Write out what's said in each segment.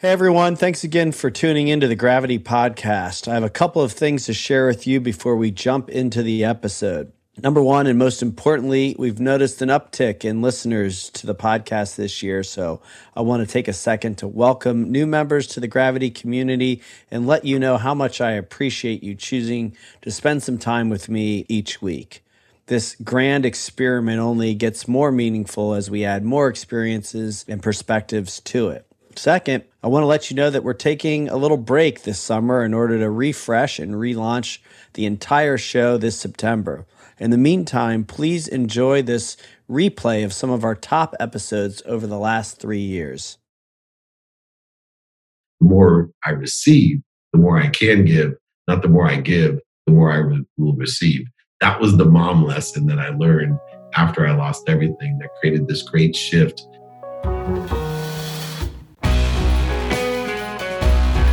Hey everyone, thanks again for tuning into the Gravity Podcast. I have a couple of things to share with you before we jump into the episode. Number one, and most importantly, we've noticed an uptick in listeners to the podcast this year. So I want to take a second to welcome new members to the Gravity community and let you know how much I appreciate you choosing to spend some time with me each week. This grand experiment only gets more meaningful as we add more experiences and perspectives to it. Second, I want to let you know that we're taking a little break this summer in order to refresh and relaunch the entire show this September. In the meantime, please enjoy this replay of some of our top episodes over the last three years. The more I receive, the more I can give, not the more I give, the more I will receive. That was the mom lesson that I learned after I lost everything that created this great shift.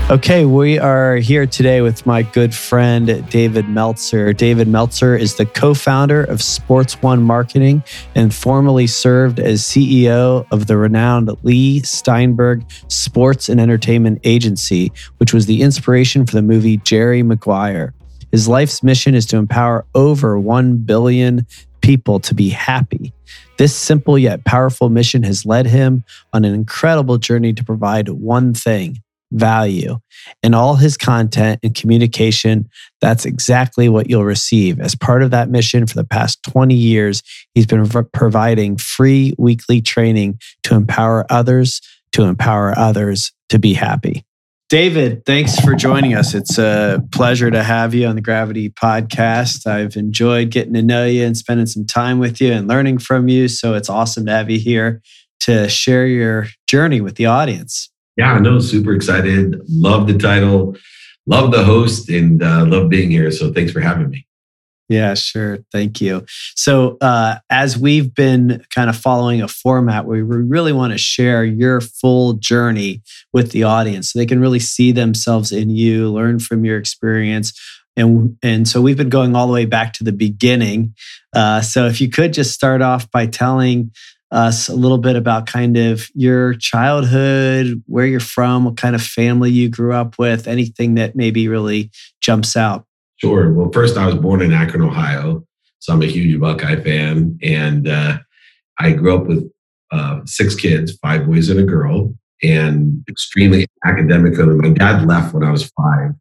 Okay, we are here today with my good friend David Meltzer. David Meltzer is the co founder of Sports One Marketing and formerly served as CEO of the renowned Leigh Steinberg Sports and Entertainment Agency, which was the inspiration for the movie Jerry Maguire. His life's mission is to empower over 1 billion people to be happy. This simple yet powerful mission has led him on an incredible journey to provide one thing value in all his content and communication. That's exactly what you'll receive. As part of that mission for the past 20 years, he's been providing free weekly training to empower others, to empower others to be happy. David, thanks for joining us. It's a pleasure to have you on the Gravity podcast. I've enjoyed getting to know you and spending some time with you and learning from you. So it's awesome to have you here to share your journey with the audience. Yeah, no, super excited. Love the title, love the host, and uh, love being here. So thanks for having me. Yeah, sure. Thank you. So, uh, as we've been kind of following a format where we really want to share your full journey with the audience so they can really see themselves in you, learn from your experience. And, and so we've been going all the way back to the beginning. Uh, so, if you could just start off by telling us a little bit about kind of your childhood, where you're from, what kind of family you grew up with, anything that maybe really jumps out. Sure. Well, first, I was born in Akron, Ohio. So I'm a huge Buckeye fan. And uh, I grew up with uh, six kids, five boys and a girl, and extremely academic. My dad left when I was five.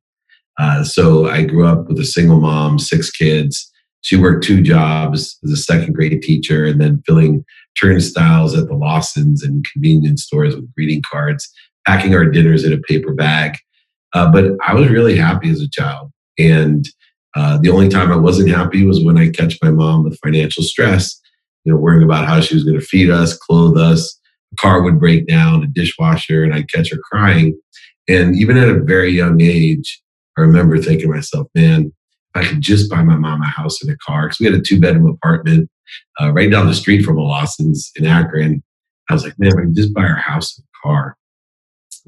Uh, so I grew up with a single mom, six kids. She worked two jobs as a second grade teacher and then filling turnstiles at the Lawsons and convenience stores with greeting cards, packing our dinners in a paper bag. Uh, but I was really happy as a child. And uh, the only time I wasn't happy was when I catch my mom with financial stress, you know, worrying about how she was going to feed us, clothe us. A car would break down, a dishwasher, and I'd catch her crying. And even at a very young age, I remember thinking to myself, man, if I could just buy my mom a house and a car, because we had a two bedroom apartment uh, right down the street from a Lawson's in Akron. I was like, man, if I could just buy our house and car,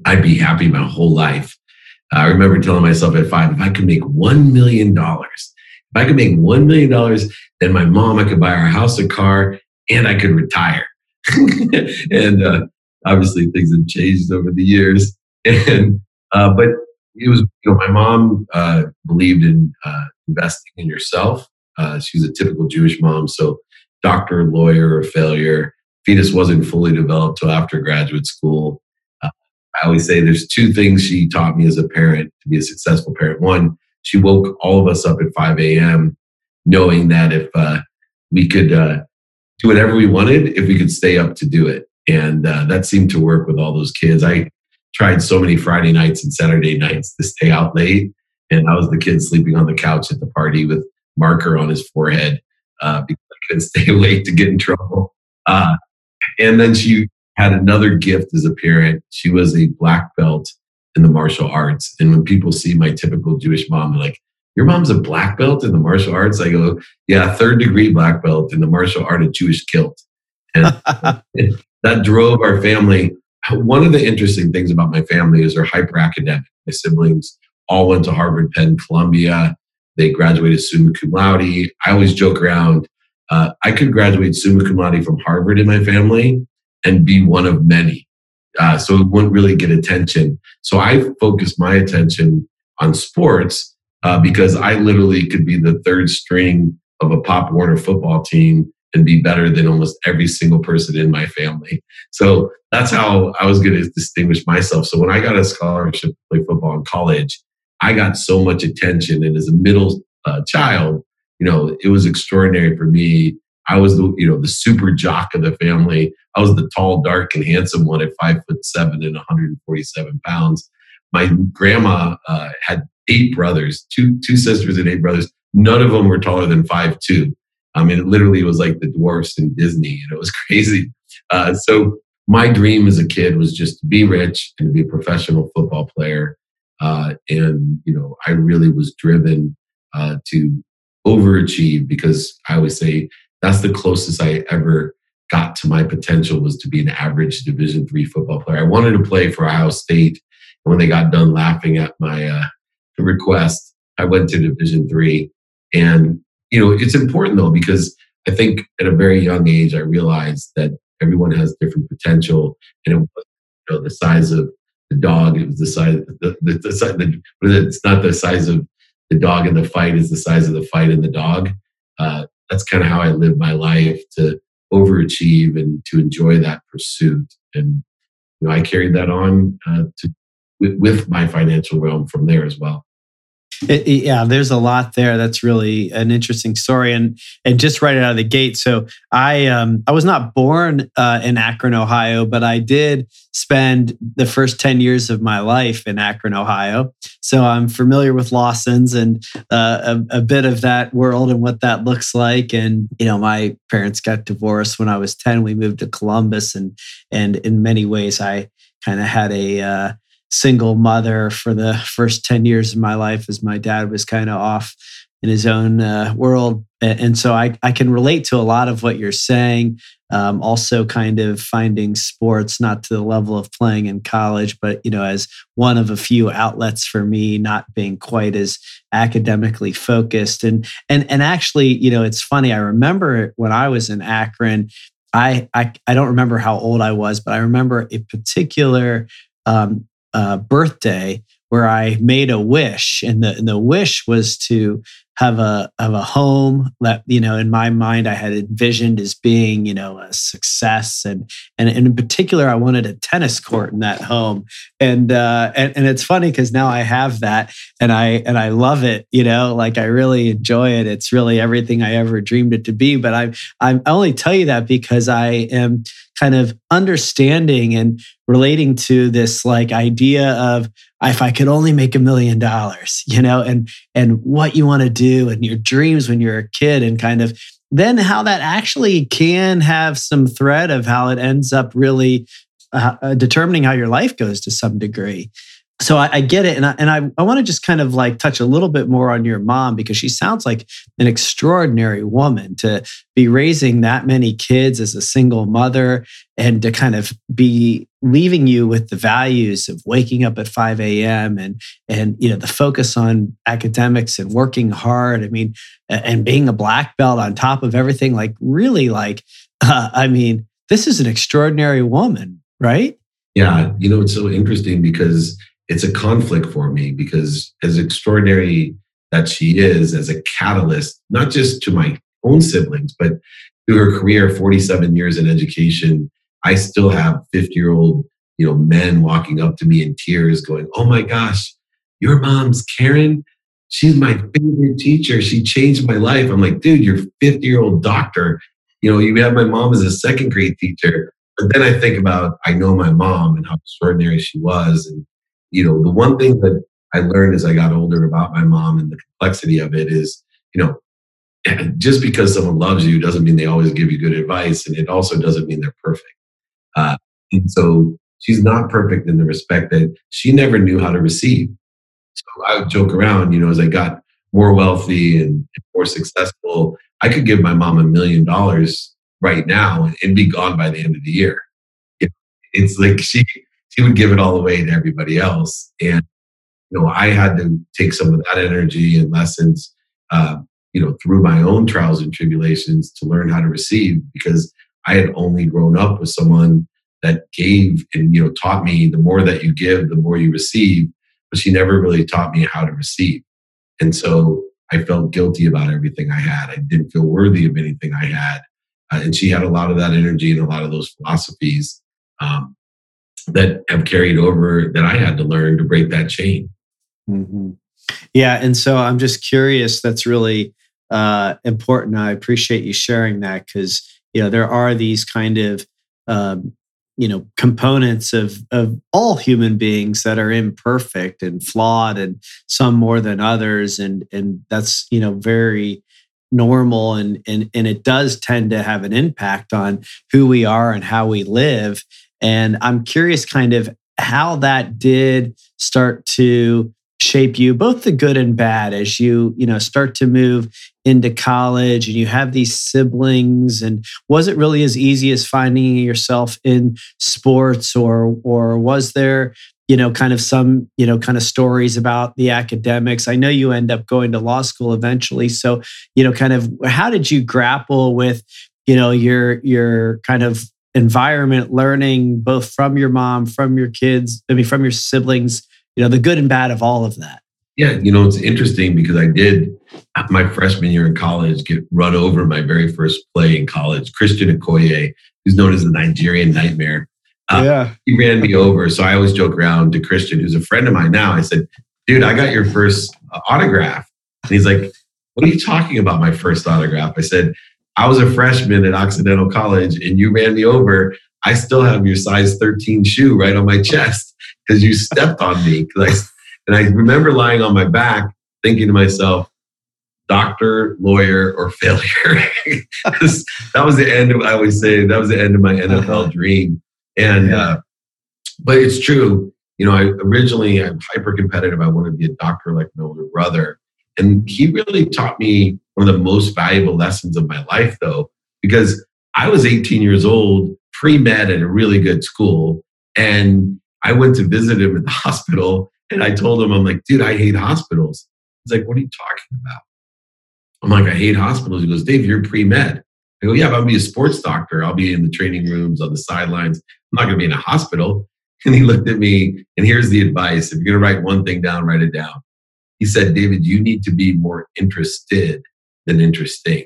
I'd be happy my whole life. Uh, I remember telling myself at five, if I could make $1 million, if I could make $1 million, then my mom, I could buy our house, a car, and I could retire. and uh, obviously things have changed over the years. And, uh, but it was, you know, my mom uh, believed in uh, investing in yourself. Uh, she's a typical Jewish mom. So doctor, lawyer, or failure. Fetus wasn't fully developed till after graduate school. Uh, I always say there's two things she taught me as a parent to be a successful parent. One, she woke all of us up at 5 a.m. knowing that if uh, we could uh, do whatever we wanted, if we could stay up to do it. And uh, that seemed to work with all those kids. I tried so many Friday nights and Saturday nights to stay out late. And I was the kid sleeping on the couch at the party with marker on his forehead uh, I couldn't stay late to get in trouble. Uh, and then she had another gift as a parent. She was a black belt in the martial arts. And when people see my typical Jewish mom, they're like, Your mom's a black belt in the martial arts? I go, Yeah, third degree black belt in the martial art of Jewish kilt. And that drove our family. One of the interesting things about my family is they're hyper academic. My siblings all went to Harvard, Penn, Columbia. They graduated summa cum laude. I always joke around. Uh, I could graduate summa cum laude from Harvard in my family and be one of many uh, so it wouldn't really get attention. So I focused my attention on sports uh, because I literally could be the third string of a Pop Warner football team and be better than almost every single person in my family. So that's how I was going to distinguish myself. So when I got a scholarship to play football in college, I got so much attention. And as a middle uh, child, you know, it was extraordinary for me. I was the, you know, the super jock of the family. I was the tall, dark, and handsome one at five foot seven and 147 pounds. My grandma uh, had eight brothers, two two sisters and eight brothers. None of them were taller than five two. I mean, it literally was like the dwarfs in Disney, and it was crazy. Uh, so my dream as a kid was just to be rich and to be a professional football player. Uh, and you know, I really was driven uh, to overachieve because I always say that's the closest I ever got to my potential was to be an average Division three football player. I wanted to play for Ohio State, and when they got done laughing at my uh, request, I went to Division three. And you know, it's important though because I think at a very young age I realized that everyone has different potential, and it was you know the size of the dog. It was the size the the, the, the, the it's not the size of the dog in the fight; is the size of the fight in the dog. Uh, that's kind of how I live my life to overachieve and to enjoy that pursuit. And you know, I carried that on uh, to with, with my financial realm from there as well. It, yeah, there's a lot there. That's really an interesting story, and and just right out of the gate. So I um, I was not born uh, in Akron, Ohio, but I did spend the first ten years of my life in Akron, Ohio. So I'm familiar with Lawson's and uh, a, a bit of that world and what that looks like. And you know, my parents got divorced when I was ten. We moved to Columbus, and and in many ways, I kind of had a uh, single mother for the first 10 years of my life as my dad was kind of off in his own uh, world. And so I, I can relate to a lot of what you're saying. Um, also, kind of finding sports not to the level of playing in college, but you know, as one of a few outlets for me, not being quite as academically focused. And and and actually, you know, it's funny. I remember when I was in Akron, I I, I don't remember how old I was, but I remember a particular um, uh, birthday where I made a wish, and the and the wish was to have a have a home that you know in my mind I had envisioned as being you know a success, and and, in particular I wanted a tennis court in that home, and uh, and, and it's funny because now I have that, and I and I love it, you know, like I really enjoy it. It's really everything I ever dreamed it to be. But I I only tell you that because I am kind of understanding and relating to this like idea of if I could only make a million dollars, you know, and and what you want to do and your dreams when you're a kid and kind of then how that actually can have some thread of how it ends up really uh, uh determining how your life goes to some degree so I, I, get it and I, and I, I want to just kind of like touch a little bit more on your mom because she sounds like an extraordinary woman to be raising that many kids as a single mother and to kind of be leaving you with the values of waking up at 5 a.m and and you know the focus on academics and working hard i mean and being a black belt on top of everything like really like uh, i mean this is an extraordinary woman right? Yeah you know it's so interesting because it's a conflict for me because as extraordinary that she is as a catalyst, not just to my own siblings, but through her career, 47 years in education, I still have 50 year old, you know, men walking up to me in tears going, Oh my gosh, your mom's Karen. She's my favorite teacher. She changed my life. I'm like, dude, you're 50 year old doctor. You know, you have my mom as a second grade teacher. But then I think about, I know my mom and how extraordinary she was. And you know, the one thing that I learned as I got older about my mom and the complexity of it is, you know, just because someone loves you doesn't mean they always give you good advice, and it also doesn't mean they're perfect. Uh, and so she's not perfect in the respect that she never knew how to receive. So I would joke around, you know, as I got more wealthy and more successful, I could give my mom a million dollars right now and be gone by the end of the year. It's like she he would give it all away to everybody else. And, you know, I had to take some of that energy and lessons, uh, you know, through my own trials and tribulations to learn how to receive because I had only grown up with someone that gave and you know taught me the more that you give, the more you receive. But she never really taught me how to receive, and so I felt guilty about everything I had. I didn't feel worthy of anything I had, uh, and she had a lot of that energy and a lot of those philosophies um, that have carried over that I had to learn to break that chain. Mm-hmm. Yeah, and so I'm just curious. That's really uh, important. I appreciate you sharing that because you know there are these kind of um, you know components of of all human beings that are imperfect and flawed, and some more than others, and and that's you know very normal and and and it does tend to have an impact on who we are and how we live and i'm curious kind of how that did start to shape you both the good and bad as you you know start to move into college and you have these siblings. And was it really as easy as finding yourself in sports or or was there you know kind of some you know kind of stories about the academics? I know you end up going to law school eventually. So you know kind of how did you grapple with you know your your kind of environment learning both from your mom from your kids i mean from your siblings you know the good and bad of all of that. Yeah you know it's interesting because i did my freshman year in college get run over my very first play in college. Christian okoye who's known as the nigerian nightmare uh, yeah. he ran me over. So i always joke around to christian who's a friend of mine now. I said dude i got your first uh, autograph. And he's like what are you talking about my first autograph? I said i was a freshman at occidental college and you ran me over i still have your size 13 shoe right on my chest because you stepped on me. I, and I remember lying on my back thinking to myself, doctor, lawyer, or failure. that was the end of, I always say, that was the end of my NFL uh-huh. dream. And, yeah. uh, but it's true. You know, I originally, I'm hyper competitive. I wanted to be a doctor like my older brother. And he really taught me one of the most valuable lessons of my life, though, because I was 18 years old, pre med at a really good school. And I went to visit him at the hospital and I told him, I'm like, dude, I hate hospitals. He's like, what are you talking about? I'm like, I hate hospitals. He goes, Dave, you're pre med. I go, yeah, but I'll be a sports doctor. I'll be in the training rooms, on the sidelines. I'm not going to be in a hospital. And he looked at me, and here's the advice if you're going to write one thing down, write it down. He said, David, you need to be more interested than interesting.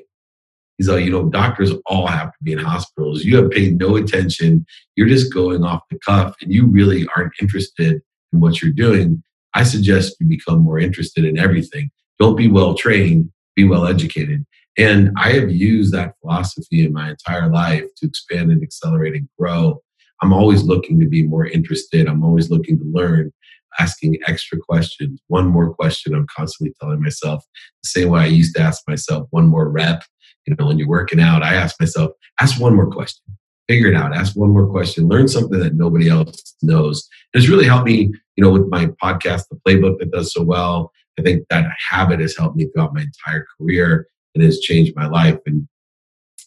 He's like, you know, doctors all have to be in hospitals. You have paid no attention. You're just going off the cuff and you really aren't interested in what you're doing. I suggest you become more interested in everything. Don't be well trained, be well educated. And I have used that philosophy in my entire life to expand and accelerate and grow. I'm always looking to be more interested. I'm always looking to learn, asking extra questions. One more question, I'm constantly telling myself the same way I used to ask myself one more rep you know, when you're working out, I ask myself, ask one more question, figure it out, ask one more question, learn something that nobody else knows. And it's really helped me, you know, with my podcast, the playbook that does so well. I think that habit has helped me throughout my entire career and has changed my life. And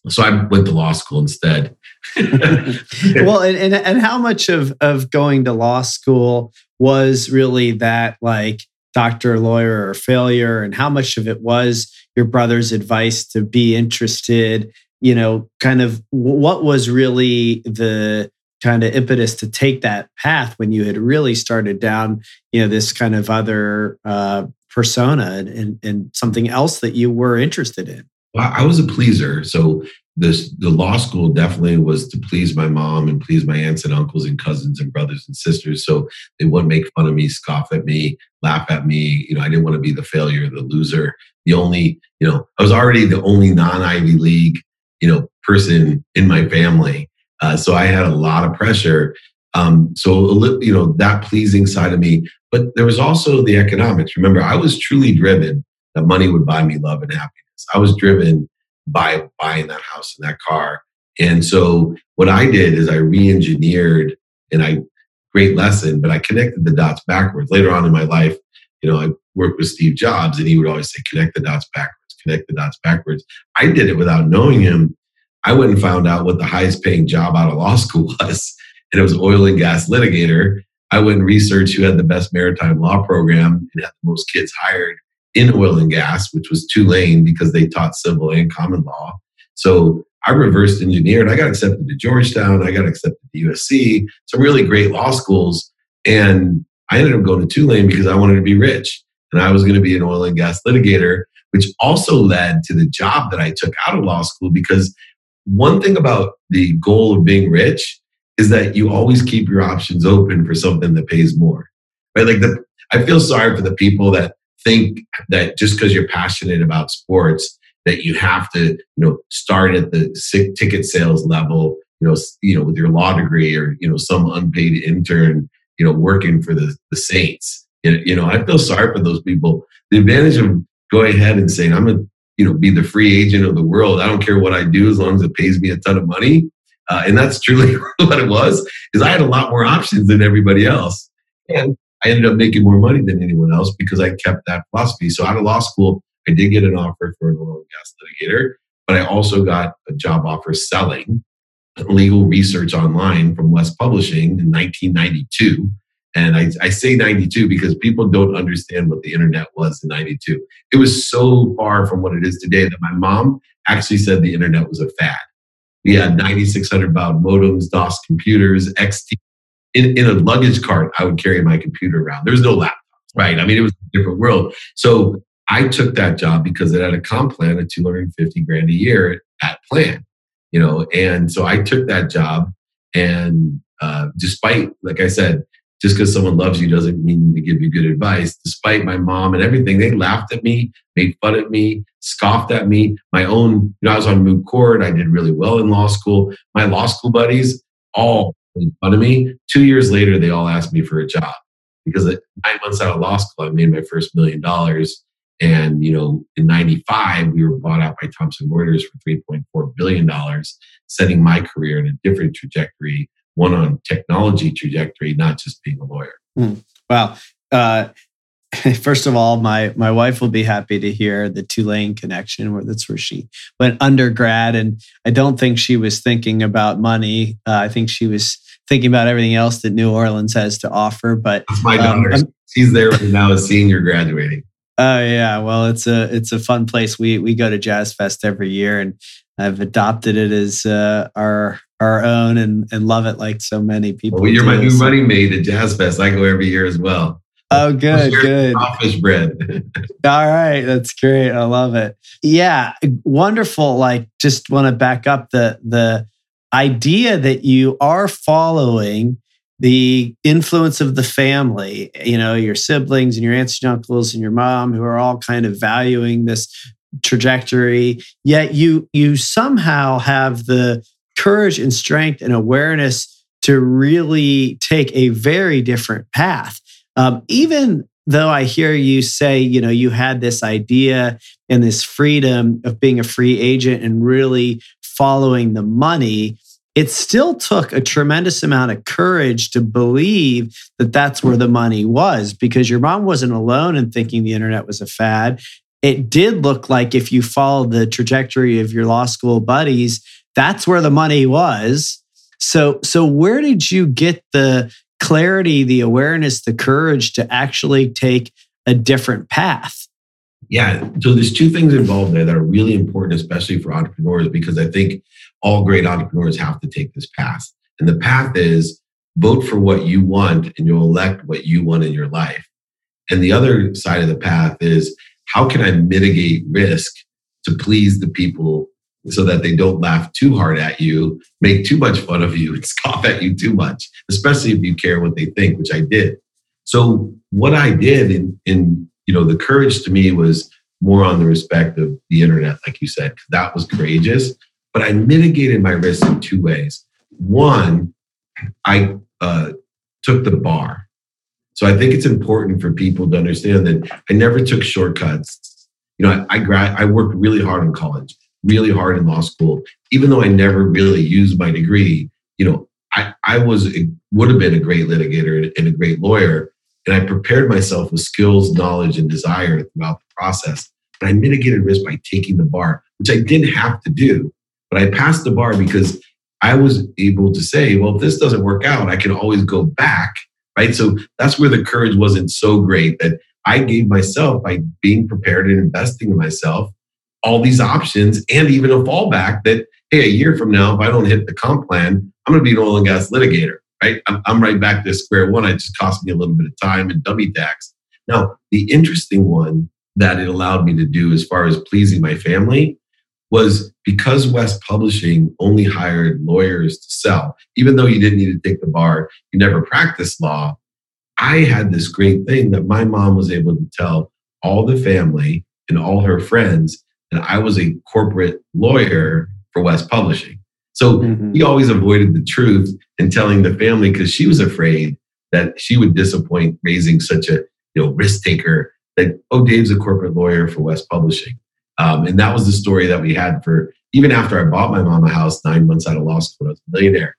so I went to law school instead. well, and, and, and how much of of going to law school was really that like doctor, lawyer, or failure, and how much of it was your brother's advice to be interested? You know, kind of what was really the kind of impetus to take that path when you had really started down, you know, this kind of other uh, persona and, and something else that you were interested in? Well, I was a pleaser. So this the law school definitely was to please my mom and please my aunts and uncles and cousins and brothers and sisters. So they wouldn't make fun of me scoff at me laugh at me. You know i didn't want to be the failure the loser. The only you know i was already the only non-ivy league you know person in my family. Uh, so i had a lot of pressure. Um, so you know that pleasing side of me. But there was also the economics. Remember i was truly driven that money would buy me love and happiness. I was driven by buying that house and that car. And so what I did is I re-engineered and I great lesson, but I connected the dots backwards. Later on in my life, you know, I worked with Steve Jobs and he would always say, connect the dots backwards, connect the dots backwards. I did it without knowing him. I went and found out what the highest paying job out of law school was. And it was oil and gas litigator. I went and researched who had the best maritime law program and had the most kids hired in oil and gas, which was Tulane because they taught civil and common law. So I reversed engineered. I got accepted to Georgetown. I got accepted to USC, some really great law schools. And I ended up going to Tulane because I wanted to be rich. And I was going to be an oil and gas litigator, which also led to the job that I took out of law school. Because one thing about the goal of being rich is that you always keep your options open for something that pays more. Right? Like the I feel sorry for the people that think that just because you're passionate about sports that you have to you know start at the ticket sales level you know you know with your law degree or you know some unpaid intern you know working for the the saints. You know i feel sorry for those people. The advantage of going ahead and saying i'm gonna you know be the free agent of the world. I don't care what i do as long as it pays me a ton of money. Uh, and that's truly what it was is i had a lot more options than everybody else. And I ended up making more money than anyone else because I kept that philosophy. So out of law school, I did get an offer for an oil and gas litigator, but I also got a job offer selling legal research online from West Publishing in 1992. And I, I, say 92 because people don't understand what the internet was in 92. It was so far from what it is today that my mom actually said the internet was a fad. We had 9600 baud modems, DOS computers, XT in, in a luggage cart, I would carry my computer around. There was no laptop, right? I mean, it was a different world. So I took that job because it had a comp plan of 250 grand a year at plan, you know, and so I took that job. And uh, despite, like I said, just because someone loves you doesn't mean to give you good advice. Despite my mom and everything, they laughed at me, made fun of me, scoffed at me. My own, you know, I was on moot court. I did really well in law school. My law school buddies all in front of me. Two years later, they all asked me for a job because nine months out of law school, I made my first million dollars. And, you know, in 95, we were bought out by Thomson Reuters for $3.4 billion, setting my career in a different trajectory, one on technology trajectory, not just being a lawyer. Mm. Wow. Uh, first of all, my my wife will be happy to hear the Tulane connection, where that's where she went undergrad, and I don't think she was thinking about money. Uh, I think she was thinking about everything else that New Orleans has to offer. But that's my um, daughter. She's there right now, a senior graduating. Oh yeah, well it's a it's a fun place. We we go to Jazz Fest every year, and I've adopted it as uh, our our own and and love it like so many people. Well, you're do. my new running mate at Jazz Fest. I go every year as well. Oh, good, good. Crawfish bread. All right, that's great. I love it. Yeah, wonderful. Like, just want to back up the the idea that you are following the influence of the family. You know, your siblings and your aunts and uncles and your mom, who are all kind of valuing this trajectory. Yet you you somehow have the courage and strength and awareness to really take a very different path um, even though I hear you say, you know, you had this idea and this freedom of being a free agent and really following the money, it still took a tremendous amount of courage to believe that that's where the money was because your mom wasn't alone in thinking the internet was a fad. It did look like if you followed the trajectory of your law school buddies, that's where the money was. So, so where did you get the clarity, the awareness, the courage to actually take a different path. Yeah. So there's two things involved there that are really important, especially for entrepreneurs, because I think all great entrepreneurs have to take this path. And the path is vote for what you want and you'll elect what you want in your life. And the other side of the path is how can I mitigate risk to please the people so that they don't laugh too hard at you, make too much fun of you, and scoff at you too much, especially if you care what they think, which I did. So what I did in, in you know, the courage to me was more on the respect of the internet, like you said, that was courageous. But I mitigated my risk in two ways. One, I uh, took the bar. So I think it's important for people to understand that I never took shortcuts. You know, I, I, grad, I worked really hard in college really hard in law school, even though I never really used my degree. You know, I, I was would have been a great litigator and a great lawyer, and I prepared myself with skills, knowledge, and desire throughout the process. But I mitigated risk by taking the bar, which I didn't have to do, but I passed the bar because I was able to say, well, if this doesn't work out, I can always go back. Right. So that's where the courage wasn't so great that I gave myself by being prepared and investing in myself all these options and even a fallback that hey, a year from now, if I don't hit the comp plan, I'm going to be an oil and gas litigator, right? I'm, I'm right back to square one. It just cost me a little bit of time and dummy tax. Now, the interesting one that it allowed me to do as far as pleasing my family was because West Publishing only hired lawyers to sell, even though you didn't need to take the bar, you never practiced law. I had this great thing that my mom was able to tell all the family and all her friends that I was a corporate lawyer for West Publishing. So mm-hmm. he always avoided the truth and telling the family because she was afraid that she would disappoint raising such a you know risk taker that oh Dave's a corporate lawyer for West Publishing. Um, and that was the story that we had for even after I bought my mom a house nine months out of law school, I was a millionaire.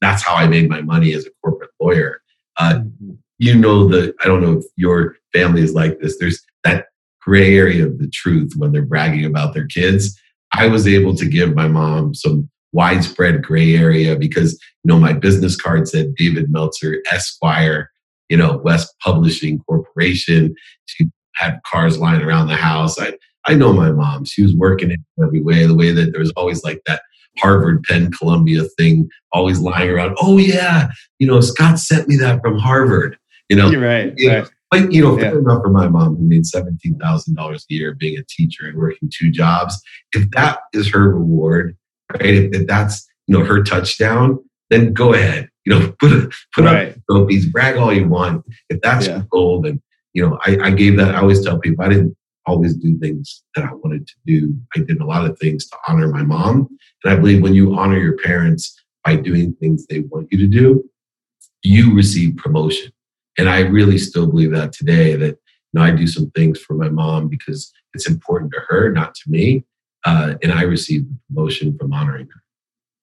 That's how I made my money as a corporate lawyer. Uh, mm-hmm. you know the I don't know if your family is like this. There's that gray area of the truth when they're bragging about their kids. I was able to give my mom some widespread gray area because you know my business card said David Meltzer Esquire, you know West Publishing Corporation. She had cars lying around the house. I I know my mom. She was working in every way. The way that there was always like that Harvard, Penn, Columbia thing always lying around. Oh yeah, you know Scott sent me that from Harvard. You know, You're right. You right. Know, but you know, fair yeah. enough for my mom who made seventeen thousand dollars a year being a teacher and working two jobs. If that is her reward, right? If, if that's you know her touchdown, then go ahead. You know, put a, put right. up trophies, brag all you want. If that's yeah. your goal, then you know, I, I gave that. I always tell people I didn't always do things that I wanted to do. I did a lot of things to honor my mom, and I believe when you honor your parents by doing things they want you to do, you receive promotion and I really still believe that today that you know I do some things for my mom because it's important to her, not to me, uh, and I receive the promotion from honoring her.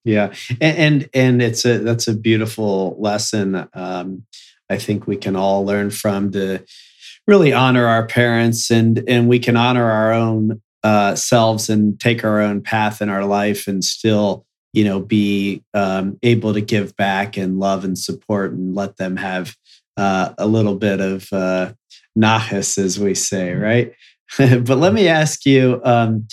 Yeah, and and, and it's a that's a beautiful lesson. Um, I think we can all learn from to really honor our parents, and and we can honor our own uh, selves and take our own path in our life, and still you know be um, able to give back and love and support and let them have uh, a little bit of uh, nachas, as we say, right? but let me ask you, um,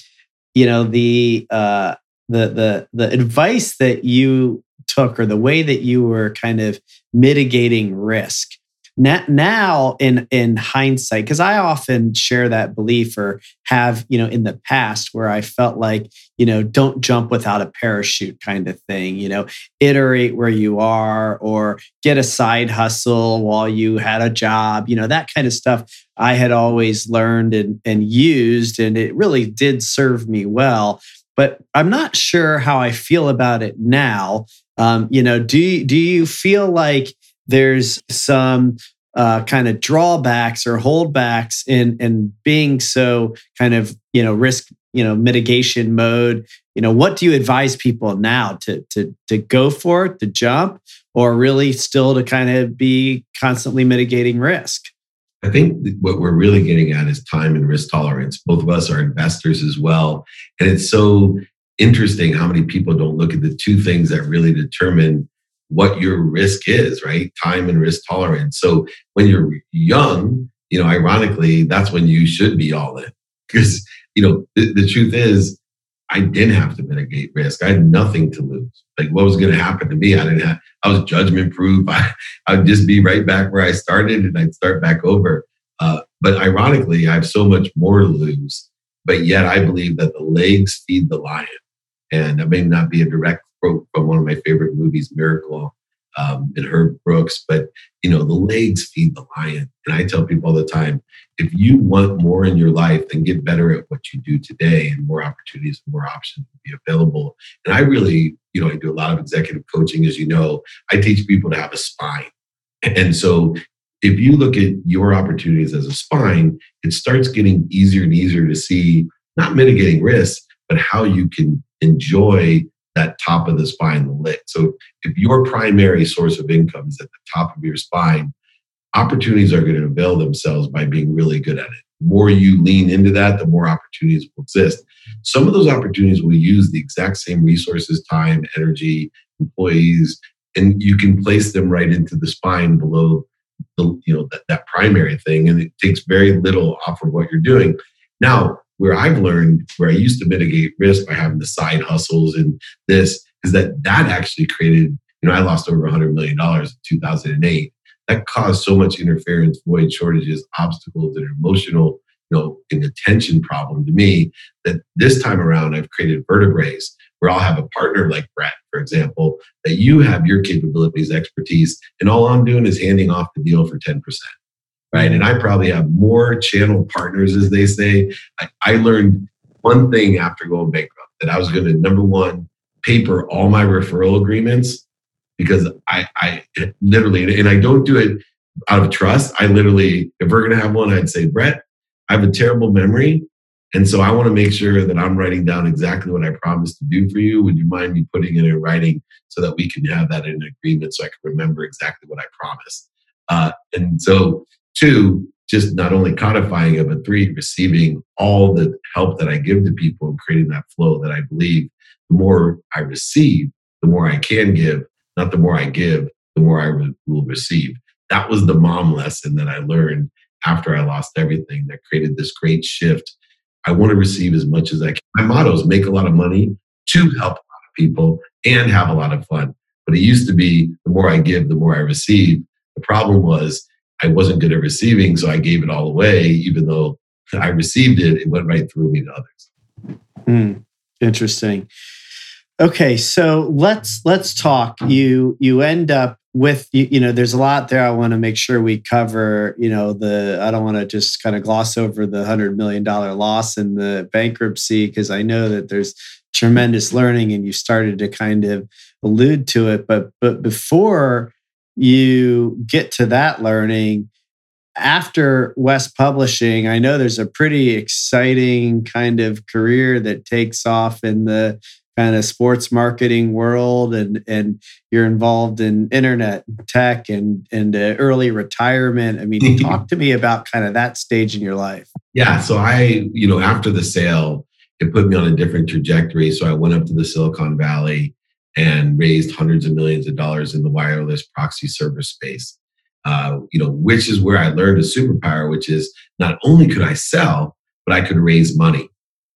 you know, the uh, the the the advice that you took, or the way that you were kind of mitigating risk now in in hindsight because i often share that belief or have you know in the past where i felt like you know don't jump without a parachute kind of thing you know iterate where you are or get a side hustle while you had a job you know that kind of stuff i had always learned and, and used and it really did serve me well. But i'm not sure how i feel about it now. Um, you know do, do you feel like there's some uh, kind of drawbacks or holdbacks in in being so kind of you know risk you know mitigation mode. You know what do you advise people now to to to go for it to jump or really still to kind of be constantly mitigating risk? I think what we're really getting at is time and risk tolerance. Both of us are investors as well and it's so interesting how many people don't look at the two things that really determine what your risk is, right? Time and risk tolerance. So when you're young, you know, ironically, that's when you should be all in. Because, you know, the, the truth is, I didn't have to mitigate risk. I had nothing to lose. Like what was going to happen to me? I didn't have, I was judgment proof. I, I'd just be right back where I started and I'd start back over. Uh, but ironically, I have so much more to lose. But yet I believe that the legs feed the lion. And that may not be a direct quote from one of my favorite movies, Miracle, um, and Herb Brooks. But you know, the legs feed the lion, and I tell people all the time: if you want more in your life, then get better at what you do today, and more opportunities, and more options will be available. And I really, you know, I do a lot of executive coaching, as you know. I teach people to have a spine, and so if you look at your opportunities as a spine, it starts getting easier and easier to see not mitigating risks, but how you can enjoy that top of the spine, the lit. So if your primary source of income is at the top of your spine, opportunities are going to avail themselves by being really good at it. The more you lean into that, the more opportunities will exist. Some of those opportunities will use the exact same resources, time, energy, employees, and you can place them right into the spine below the, you know that, that primary thing, and it takes very little off of what you're doing. Now, where I've learned where I used to mitigate risk by having the side hustles and this is that that actually created, you know, I lost over $100 million in 2008. That caused so much interference, void shortages, obstacles, and emotional, you know, an attention problem to me that this time around I've created vertebrae where I'll have a partner like Brett, for example, that you have your capabilities, expertise, and all I'm doing is handing off the deal for 10% right? And I probably have more channel partners, as they say. I, I learned one thing after going bankrupt that I was going to number one paper all my referral agreements because I, I literally, and I don't do it out of trust. I literally, if we're going to have one, I'd say, Brett, I have a terrible memory. And so I want to make sure that I'm writing down exactly what I promised to do for you. Would you mind me putting it in writing so that we can have that in an agreement so I can remember exactly what I promised? Uh, and so Two, just not only codifying it, but three, receiving all the help that I give to people and creating that flow that I believe the more I receive, the more I can give, not the more I give, the more I re- will receive. That was the mom lesson that I learned after I lost everything that created this great shift. I want to receive as much as I can. My motto is make a lot of money to help a lot of people and have a lot of fun. But it used to be the more I give, the more I receive. The problem was I wasn't good at receiving, so I gave it all away, even though I received it, it went right through me to others. Mm, interesting. Okay, so let's let's talk. You you end up with you, you know there's a lot there. I want to make sure we cover. You know the I don't want to just kind of gloss over the hundred million dollar loss and the bankruptcy because I know that there's tremendous learning and you started to kind of allude to it. But but before you get to that learning after West Publishing, I know there's a pretty exciting kind of career that takes off in the kind of sports marketing world and and you're involved in internet tech and and uh, early retirement. I mean talk to me about kind of that stage in your life. Yeah so i you know after the sale it put me on a different trajectory. So i went up to the silicon valley and raised hundreds of millions of dollars in the wireless proxy server space. Uh, you know, which is where I learned a superpower, which is not only could I sell, but I could raise money.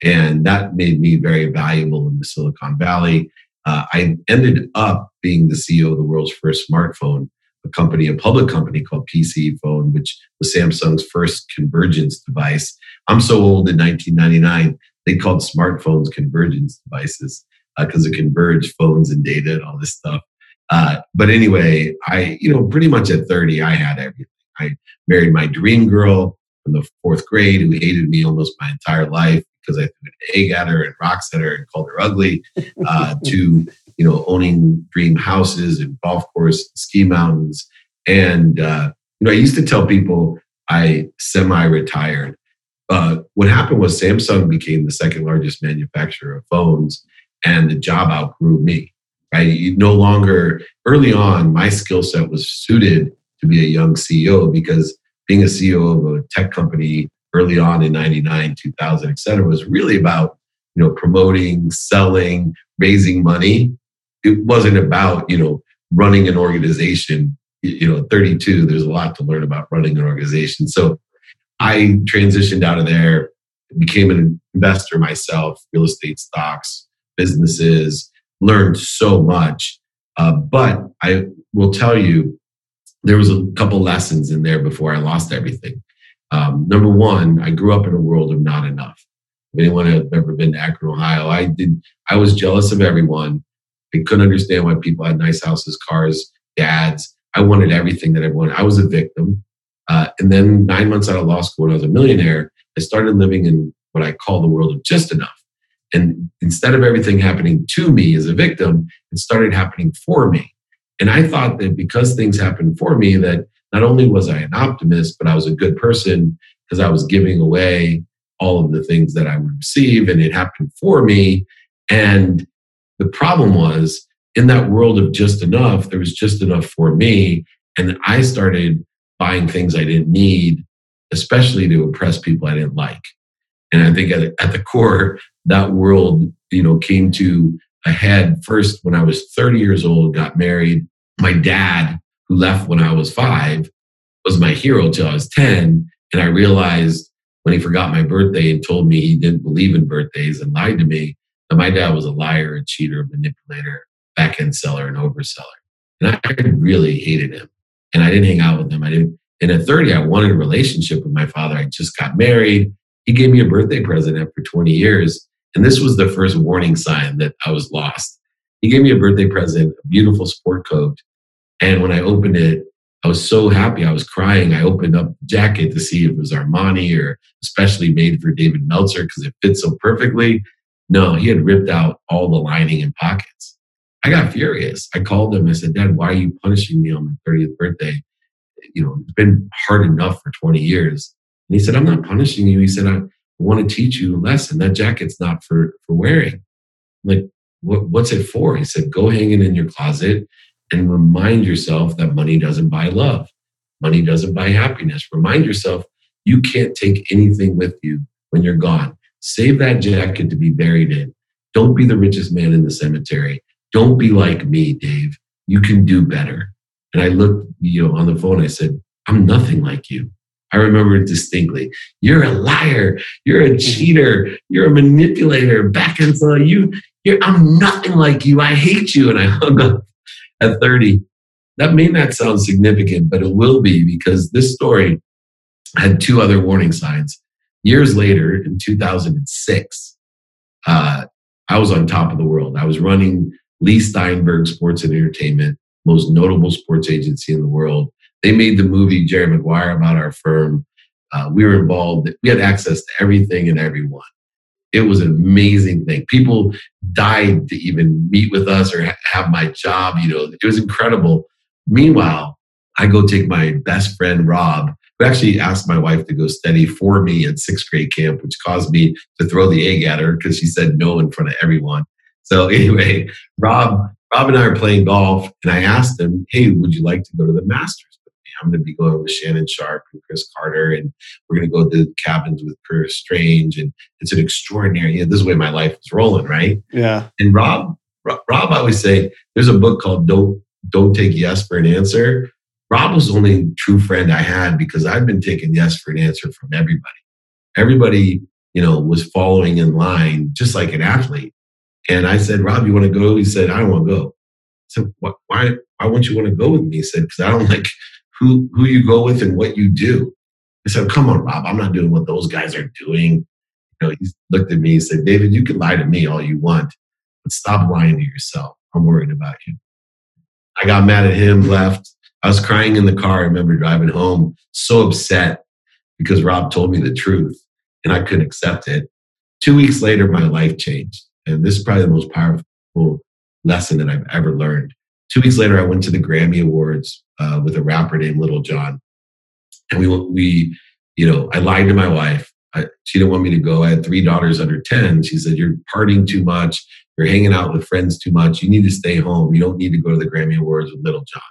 And that made me very valuable in the Silicon Valley. Uh, I ended up being the CEO of the world's first smartphone, a company, a public company called PC Phone, which was Samsung's first convergence device. I'm so old in 1999, they called smartphones convergence devices because uh, it converged phones and data and all this stuff. Uh, but anyway, I, you know, pretty much at 30, I had everything. I married my dream girl from the fourth grade who hated me almost my entire life because I threw an egg at her and rocks at her and called her ugly, uh, to, you know, owning dream houses and golf course, ski mountains. And, uh, you know, I used to tell people I semi retired. Uh, what happened was Samsung became the second largest manufacturer of phones and the job outgrew me. Right? You no longer early on, my skill set was suited to be a young CEO because being a CEO of a tech company early on in 99, 2000, et cetera, was really about you know promoting, selling, raising money. It wasn't about you know running an organization. You know, 32, there's a lot to learn about running an organization. So I transitioned out of there, became an investor myself, real estate stocks, businesses, learned so much. Uh, but I will tell you, there was a couple lessons in there before I lost everything. Um, number one, I grew up in a world of not enough. If anyone has ever been to Akron, Ohio, I did. I was jealous of everyone. I couldn't understand why people had nice houses, cars, dads. I wanted everything that everyone. I was a victim. Uh, and then nine months out of law school, when I was a millionaire, I started living in what I call the world of just enough. And instead of everything happening to me as a victim, it started happening for me. And I thought that because things happened for me, that not only was I an optimist, but I was a good person because I was giving away all of the things that I would receive and it happened for me. And the problem was in that world of just enough, there was just enough for me. And I started buying things I didn't need, especially to impress people I didn't like. And I think at, at the core, that world, you know, came to a head first when I was 30 years old, got married. My dad, who left when I was five, was my hero till I was 10. And I realized when he forgot my birthday and told me he didn't believe in birthdays and lied to me that my dad was a liar, a cheater, a manipulator, back end seller, and overseller. And I really hated him. And I didn't hang out with him. I didn't. And at 30, I wanted a relationship with my father. I just got married. He gave me a birthday present after 20 years. And this was the first warning sign that I was lost. He gave me a birthday present, a beautiful sport coat. And when I opened it, I was so happy. I was crying. I opened up the jacket to see if it was Armani or especially made for David Meltzer because it fits so perfectly. No, he had ripped out all the lining and pockets. I got furious. I called him. I said, Dad, why are you punishing me on my 30th birthday? You know, it's been hard enough for 20 years. And he said, I'm not punishing you. He said, I want to teach you a lesson. That jacket's not for, for wearing. I'm like, what, what's it for? He said, go hang it in your closet and remind yourself that money doesn't buy love. Money doesn't buy happiness. Remind yourself you can't take anything with you when you're gone. Save that jacket to be buried in. Don't be the richest man in the cemetery. Don't be like me, Dave. You can do better. And I looked, you know, on the phone. I said, I'm nothing like you. I remember it distinctly. You're a liar. You're a cheater. You're a manipulator. Back and forth. You, you're, I'm nothing like you. I hate you. And I hung up at 30. That may not sound significant, but it will be because this story had two other warning signs. Years later, in 2006, uh, I was on top of the world. I was running Leigh Steinberg Sports and Entertainment, most notable sports agency in the world. They made the movie Jerry Maguire about our firm. Uh, we were involved. We had access to everything and everyone. It was an amazing thing. People died to even meet with us or ha- have my job. You know, it was incredible. Meanwhile, I go take my best friend Rob, who actually asked my wife to go study for me at sixth grade camp, which caused me to throw the egg at her because she said no in front of everyone. So anyway, Rob, Rob and I are playing golf, and I asked him, "Hey, would you like to go to the Masters? I'm going to be going with Shannon Sharpe and Cris Carter, and we're going to go to the cabins with Chris Strange, and it's an extraordinary. You know, this is the way my life is rolling, right? Yeah. And Rob, Rob, I always say, there's a book called "Don't Don't Take Yes for an Answer." Rob was the only true friend I had because I'd been taking yes for an answer from everybody. Everybody, you know, was following in line, just like an athlete. And I said, Rob, you want to go? He said, I don't want to go. I said, why, why won't you want to go with me? He said, because I don't like who, who you go with and what you do. I said, come on, Rob, I'm not doing what those guys are doing. You know, he looked at me and said, David, you can lie to me all you want, but stop lying to yourself. I'm worried about you. I got mad at him, left. I was crying in the car. I remember driving home, so upset because Rob told me the truth and I couldn't accept it. Two weeks later, my life changed. And this is probably the most powerful lesson that I've ever learned. Two weeks later, I went to the Grammy Awards uh, with a rapper named Lil Jon, And we, we, you know, I lied to my wife. I, she didn't want me to go. I had three daughters under 10. She said, You're partying too much. You're hanging out with friends too much. You need to stay home. You don't need to go to the Grammy Awards with Lil Jon.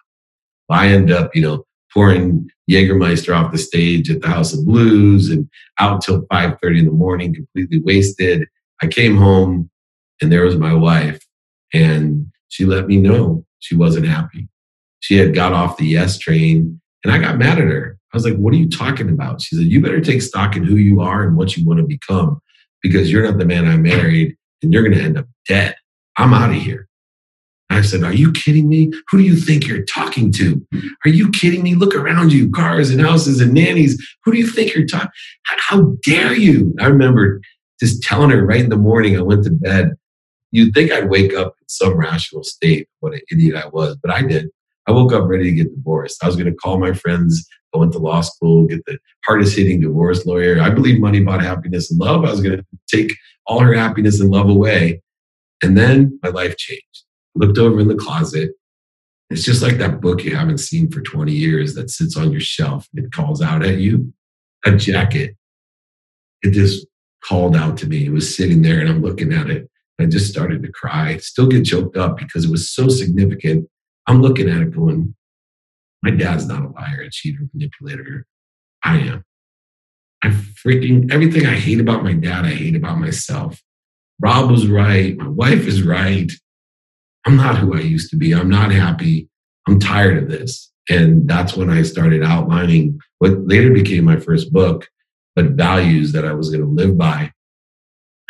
I end up, you know, pouring Jägermeister off the stage at the House of Blues and out till 5:30 in the morning, completely wasted. I came home and there was my wife, and she let me know she wasn't happy. She had got off the yes train, and I got mad at her. I was like, "What are you talking about?" She said, "You better take stock in who you are and what you want to become, because you're not the man I married, and you're going to end up dead. I'm out of here." I said, Are you kidding me? Who do you think you're talking to? Are you kidding me? Look around you cars and houses and nannies. Who do you think you're talking? How dare you? I remember just telling her right in the morning, I went to bed. You'd think I'd wake up in some rational state, what an idiot I was, but I did. I woke up ready to get divorced. I was going to call my friends. I went to law school, get the hardest hitting divorce lawyer. I believe money bought happiness and love. I was going to take all her happiness and love away. And then my life changed looked over in the closet. It's just like that book you haven't seen for 20 years that sits on your shelf and it calls out at you. A jacket. It just called out to me. It was sitting there and I'm looking at it. I just started to cry, still get choked up because it was so significant. I'm looking at it going, my dad's not a liar, a cheater, manipulator. I am. I freaking, everything I hate about my dad, I hate about myself. Rob was right. My wife is right. I'm not who I used to be. I'm not happy. I'm tired of this. And that's when I started outlining what later became my first book, but values that I was going to live by.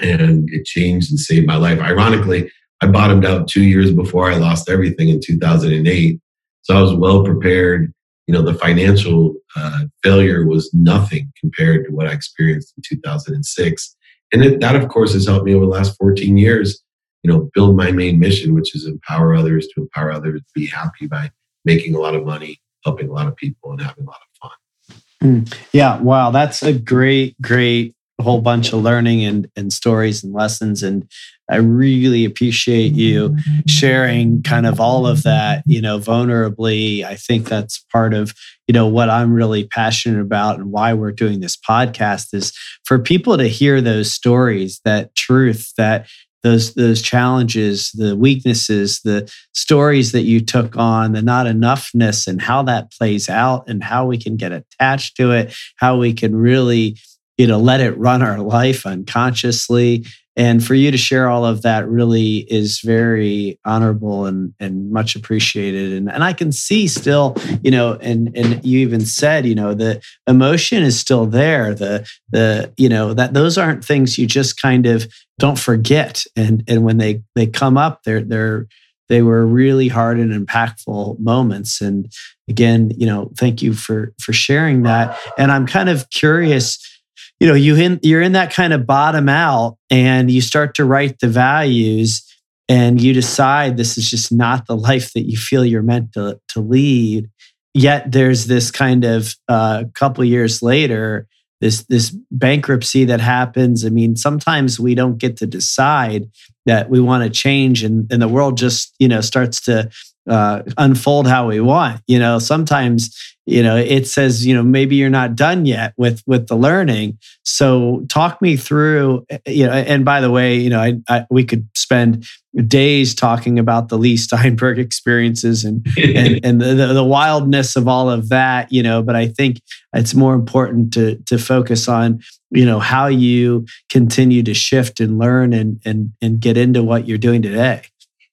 And it changed and saved my life. Ironically, I bottomed out two years before I lost everything in 2008. So I was well prepared. You know, the financial uh, failure was nothing compared to what I experienced in 2006. And it, that, of course, has helped me over the last 14 years, you know, build my main mission, which is empower others to empower others to be happy by making a lot of money, helping a lot of people, and having a lot of fun. Mm. Yeah. Wow. That's a great, great whole bunch of learning and, and stories and lessons. And I really appreciate you sharing kind of all of that, you know, vulnerably. I think that's part of, you know, what I'm really passionate about and why we're doing this podcast is for people to hear those stories, that truth, that those those challenges, the weaknesses, the stories that you took on, the not enoughness and how that plays out and how we can get attached to it, how we can really you know let it run our life unconsciously and for you to share all of that really is very honorable and, and much appreciated. And, and i can see still you know and, and you even said you know the emotion is still there. The the you know that those aren't things you just kind of don't forget. And and when they they come up they're they're they were really hard and impactful moments. And again you know thank you for for sharing that. And i'm kind of curious you know you in, you're in that kind of bottom out and you start to write the values and you decide this is just not the life that you feel you're meant to, to lead. Yet there's this kind of a uh, couple years later this this bankruptcy that happens. I mean sometimes we don't get to decide that we want to change and, and the world just you know starts to uh, unfold how we want. You know, sometimes you know it says you know maybe you're not done yet with with the learning. So talk me through. Eh, you know, and by the way, you know, I, I we could spend days talking about the Leigh Steinberg experiences and and, and the, the, the wildness of all of that. You know, but I think it's more important to to focus on you know how you continue to shift and learn and and and get into what you're doing today.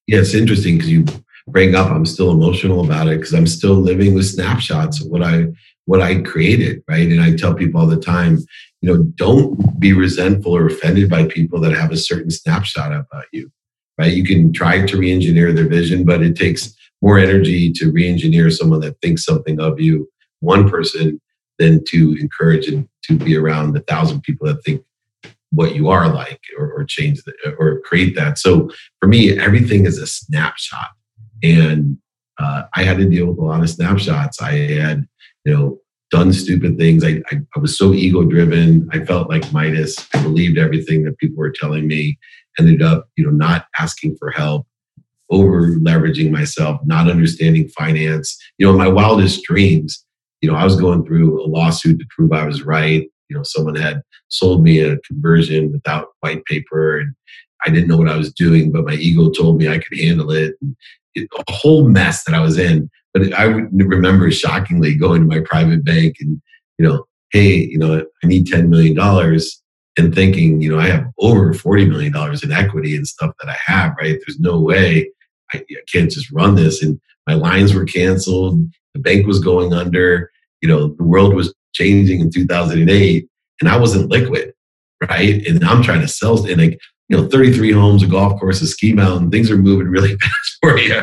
Yeah, it's interesting because you bring up i'm still emotional about it because i'm still living with snapshots of what i what i created right? And i tell people all the time you know don't be resentful or offended by people that have a certain snapshot about you right? You can try to re-engineer their vision but it takes more energy to re-engineer someone that thinks something of you one person than to encourage and to be around a thousand people that think what you are like or, or change the, or create that. So for me everything is a snapshot and uh, I had to deal with a lot of snapshots. I had, you know, done stupid things. I, I, I was so ego driven. I felt like Midas. I believed everything that people were telling me. Ended up, you know, not asking for help, over leveraging myself, not understanding finance. You know, my wildest dreams, you know, I was going through a lawsuit to prove I was right. You know, someone had sold me a conversion without white paper and I didn't know what I was doing, but my ego told me I could handle it. And a whole mess that I was in. But I remember shockingly going to my private bank and, you know, hey, you know, I need $10 million and thinking, you know, I have over $40 million in equity and stuff that I have, right? There's no way I, I can't just run this. And my lines were canceled. The bank was going under. You know, the world was changing in 2008 and I wasn't liquid, right? And I'm trying to sell and like you know 33 homes a golf course a ski mountain things are moving really fast for you.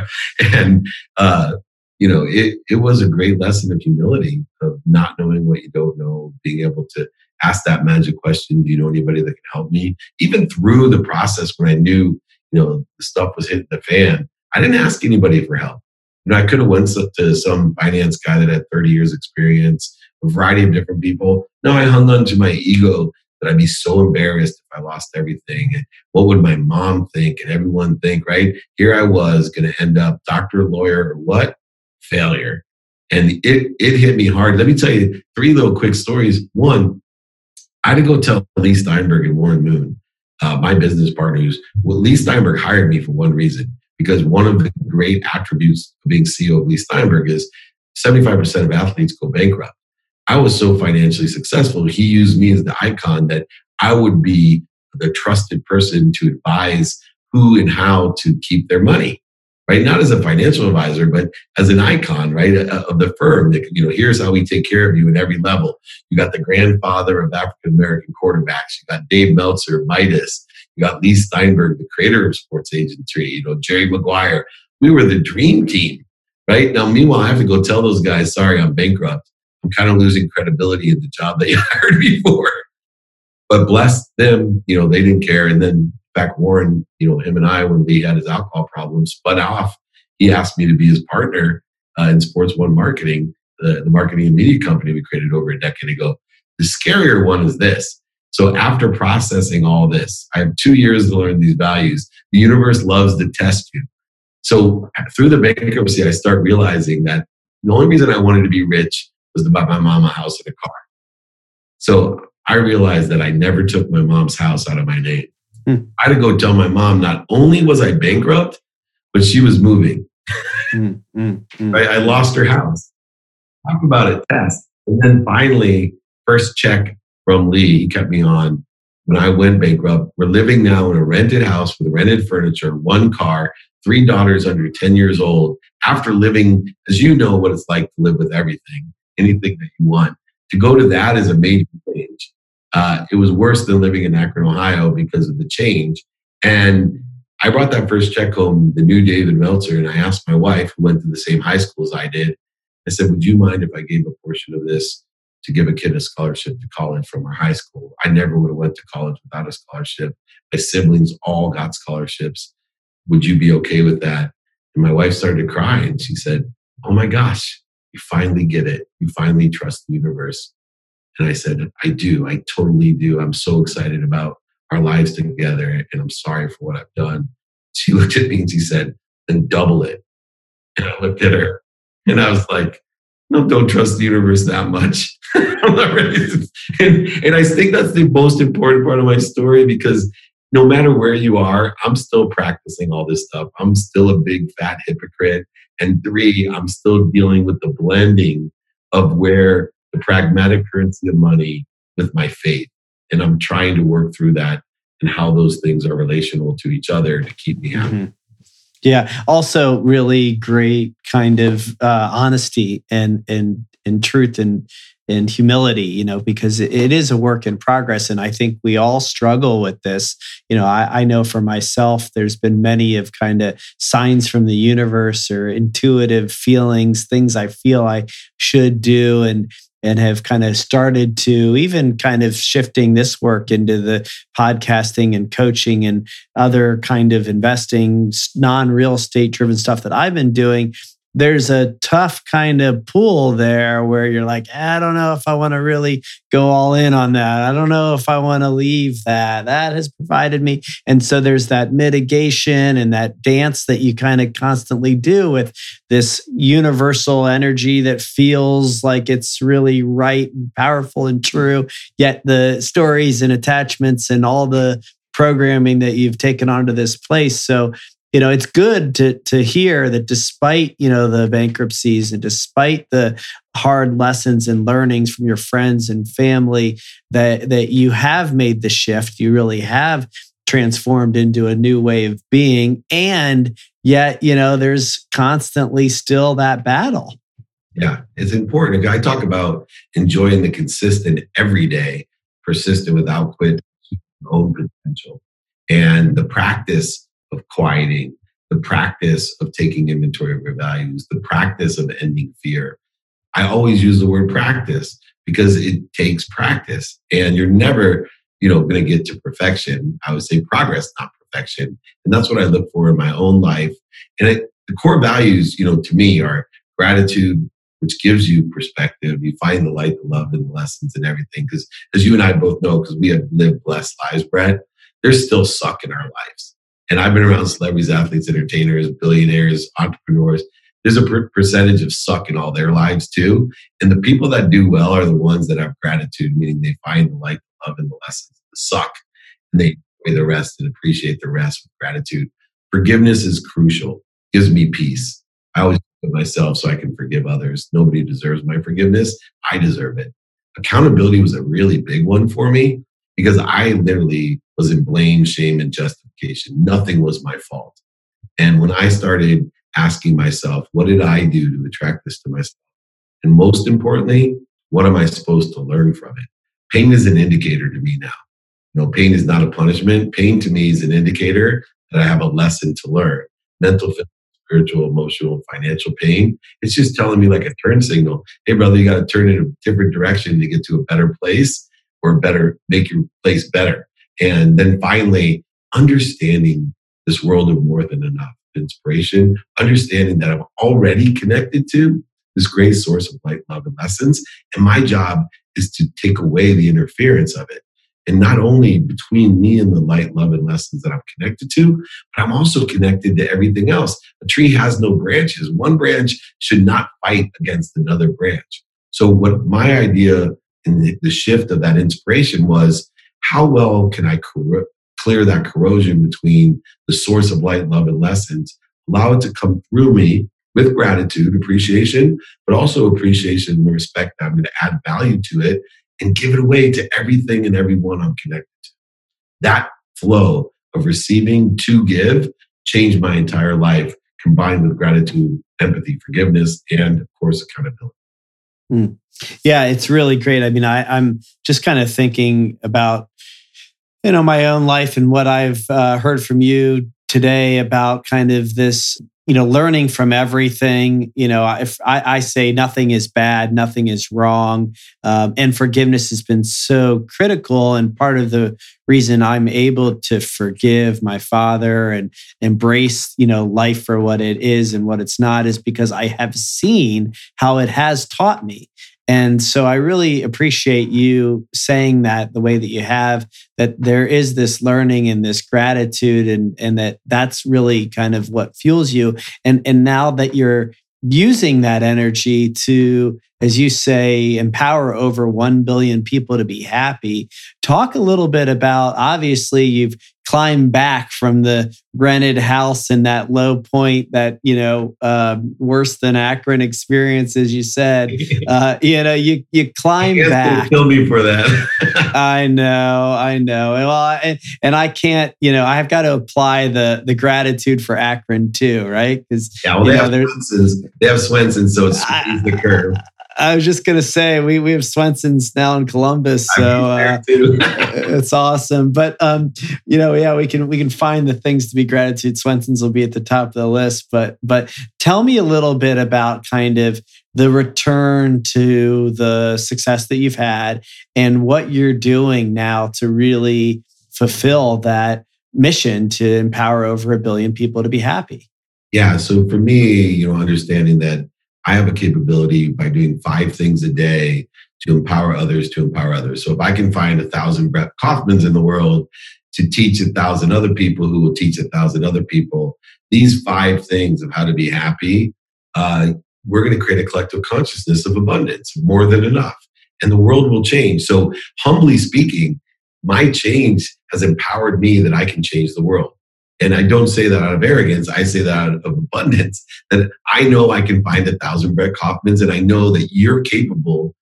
And uh, you know it, it was a great lesson of humility of not knowing what you don't know being able to ask that magic question do you know anybody that can help me? Even through the process when i knew you know the stuff was hitting the fan i didn't ask anybody for help. You know i could have went to some finance guy that had 30 years experience a variety of different people. No i hung on to my ego that I'd be so embarrassed if I lost everything. And what would my mom think and everyone think, right? Here I was going to end up doctor, lawyer, or what? Failure. And it, it hit me hard. Let me tell you three little quick stories. One, I had to go tell Leigh Steinberg and Warren Moon, uh, my business partners. Well, Leigh Steinberg hired me for one reason, because one of the great attributes of being CEO of Leigh Steinberg is 75% of athletes go bankrupt. I was so financially successful, he used me as the icon that I would be the trusted person to advise who and how to keep their money. right? Not as a financial advisor, but as an icon, right, uh, of the firm. That, you know, here's how we take care of you at every level. You got the grandfather of African American quarterbacks. You got Dave Meltzer, Midas. You got Leigh Steinberg, the creator of sports agentry. You know, Jerry Maguire. We were the dream team, right? Now, meanwhile, I have to go tell those guys, sorry, I'm bankrupt. I'm kind of losing credibility in the job that you hired me for. But bless them, you know, they didn't care. And then back Warren, you know, him and I, when Leigh had his alcohol problem, spun off. He asked me to be his partner uh, in Sports One Marketing, the, the marketing and media company we created over a decade ago. The scarier one is this. So after processing all this, I have two years to learn these values. The universe loves to test you. So through the bankruptcy, I start realizing that the only reason I wanted to be rich was to buy my mom a house and a car. So I realized that I never took my mom's house out of my name. Hmm. I had to go tell my mom not only was I bankrupt, but she was moving. Hmm, right? I lost her house. Talk about a test. And then finally, first check from Leigh, he kept me on when I went bankrupt. We're living now in a rented house with rented furniture, one car, three daughters under 10 years old. After living, as you know, what it's like to live with everything, anything that you want. To go to that is a major change. Uh, it was worse than living in Akron, Ohio because of the change. And I brought that first check home, the new David Meltzer, and I asked my wife, who went to the same high school as I did, I said, Would you mind if I gave a portion of this to give a kid a scholarship to college from our high school? I never would have went to college without a scholarship. My siblings all got scholarships. Would you be okay with that? And my wife started to cry and she said, Oh my gosh, you finally get it. You finally trust the universe. And I said, I do. I totally do. I'm so excited about our lives together and I'm sorry for what I've done. She looked at me and she said, then double it. And I looked at her and I was like, no, don't trust the universe that much. I'm not ready to, and, and I think that's the most important part of my story because no matter where you are, I'm still practicing all this stuff. I'm still a big fat hypocrite. And three, I'm still dealing with the blending of where the pragmatic currency of money with my faith. And I'm trying to work through that and how those things are relational to each other to keep me happy. Mm-hmm. Yeah. Also, really great kind of uh, honesty and and and truth and and humility, you know, because it is a work in progress. And I think we all struggle with this. You know, I, I know for myself, there's been many of kind of signs from the universe or intuitive feelings, things I feel I should do. And and have kind of started to even kind of shifting this work into the podcasting and coaching and other kind of investing non real estate driven stuff that I've been doing there's a tough kind of pool there where you're like, eh, I don't know if I want to really go all in on that. I don't know if I want to leave that. That has provided me. And so there's that mitigation and that dance that you kind of constantly do with this universal energy that feels like it's really right and powerful and true. Yet the stories and attachments and all the programming that you've taken onto this place. So you know it's good to to hear that despite you know the bankruptcies and despite the hard lessons and learnings from your friends and family that that you have made the shift. You really have transformed into a new way of being. And yet you know there's constantly still that battle. Yeah it's important. I talk about enjoying the consistent everyday persistent without quit own potential. And the practice of quieting, the practice of taking inventory of your values, the practice of ending fear. I always use the word practice because it takes practice and you're never, you know, going to get to perfection. I would say progress, not perfection. And that's what I look for in my own life. And it, the core values, you know, to me are gratitude, which gives you perspective. You find the light, the love, and the lessons and everything. Because as you and I both know, because we have lived blessed lives, Brett, there's still suck in our lives. And I've been around celebrities, athletes, entertainers, billionaires, entrepreneurs. There's a per- percentage of suck in all their lives too. And the people that do well are the ones that have gratitude, meaning they find the light, love, and the lessons, the suck, and they enjoy the rest and appreciate the rest with gratitude. Forgiveness is crucial, gives me peace. I always forgive myself so I can forgive others. Nobody deserves my forgiveness. I deserve it. Accountability was a really big one for me because I literally was in blame, shame, and justification. Nothing was my fault. And when I started asking myself, what did I do to attract this to myself? And most importantly, what am I supposed to learn from it? Pain is an indicator to me now. You know, pain is not a punishment. Pain to me is an indicator that I have a lesson to learn. Mental, spiritual, emotional, financial pain. It's just telling me like a turn signal. Hey, brother, you got to turn in a different direction to get to a better place or better, make your place better. And then finally, understanding this world of more than enough inspiration, understanding that I'm already connected to this great source of light, love, and lessons. And my job is to take away the interference of it. And not only between me and the light, love, and lessons that I'm connected to, but I'm also connected to everything else. A tree has no branches. One branch should not fight against another branch. So, what my idea in the shift of that inspiration was how well can I clear that corrosion between the source of light, love, and lessons, allow it to come through me with gratitude, appreciation, but also appreciation and respect. I'm going to add value to it and give it away to everything and everyone I'm connected to. That flow of receiving to give changed my entire life, combined with gratitude, empathy, forgiveness, and of course, accountability. Mm. Yeah, it's really great. I mean, I, I'm just kind of thinking about you know my own life and what I've uh, heard from you today about kind of this you know learning from everything you know if i, I say nothing is bad nothing is wrong um, and forgiveness has been so critical and part of the reason i'm able to forgive my father and embrace you know life for what it is and what it's not is because i have seen how it has taught me and so I really appreciate you saying that the way that you have, that there is this learning and this gratitude and, and that that's really kind of what fuels you. And, and now that you're using that energy to, as you say, empower over 1 billion people to be happy, talk a little bit about obviously you've climb back from the rented house and that low point that you know uh, worse than akron experience as you said. Uh, you know you you climb back. kill me for that. I know i know. Well and, and i can't you know i've got to apply the the gratitude for akron too right? Because yeah well they, know, have Swenson's. they have Swenson, so it's the curve I was just gonna say we we have Swenson's now in Columbus, so uh, it's awesome. But um, you know, yeah, we can we can find the things to be gratitude. Swenson's will be at the top of the list. But but tell me a little bit about kind of the return to the success that you've had and what you're doing now to really fulfill that mission to empower over a billion people to be happy. Yeah. So for me, you know, understanding that I have a capability by doing five things a day to empower others to empower others. So if I can find a thousand Brett Kaufmans in the world to teach a thousand other people who will teach a thousand other people, these five things of how to be happy, uh, we're going to create a collective consciousness of abundance, more than enough. And the world will change. So, humbly speaking, my change has empowered me that I can change the world. And I don't say that out of arrogance. I say that out of abundance. That I know I can find a thousand Brett Kaufmans, and I know that you're capable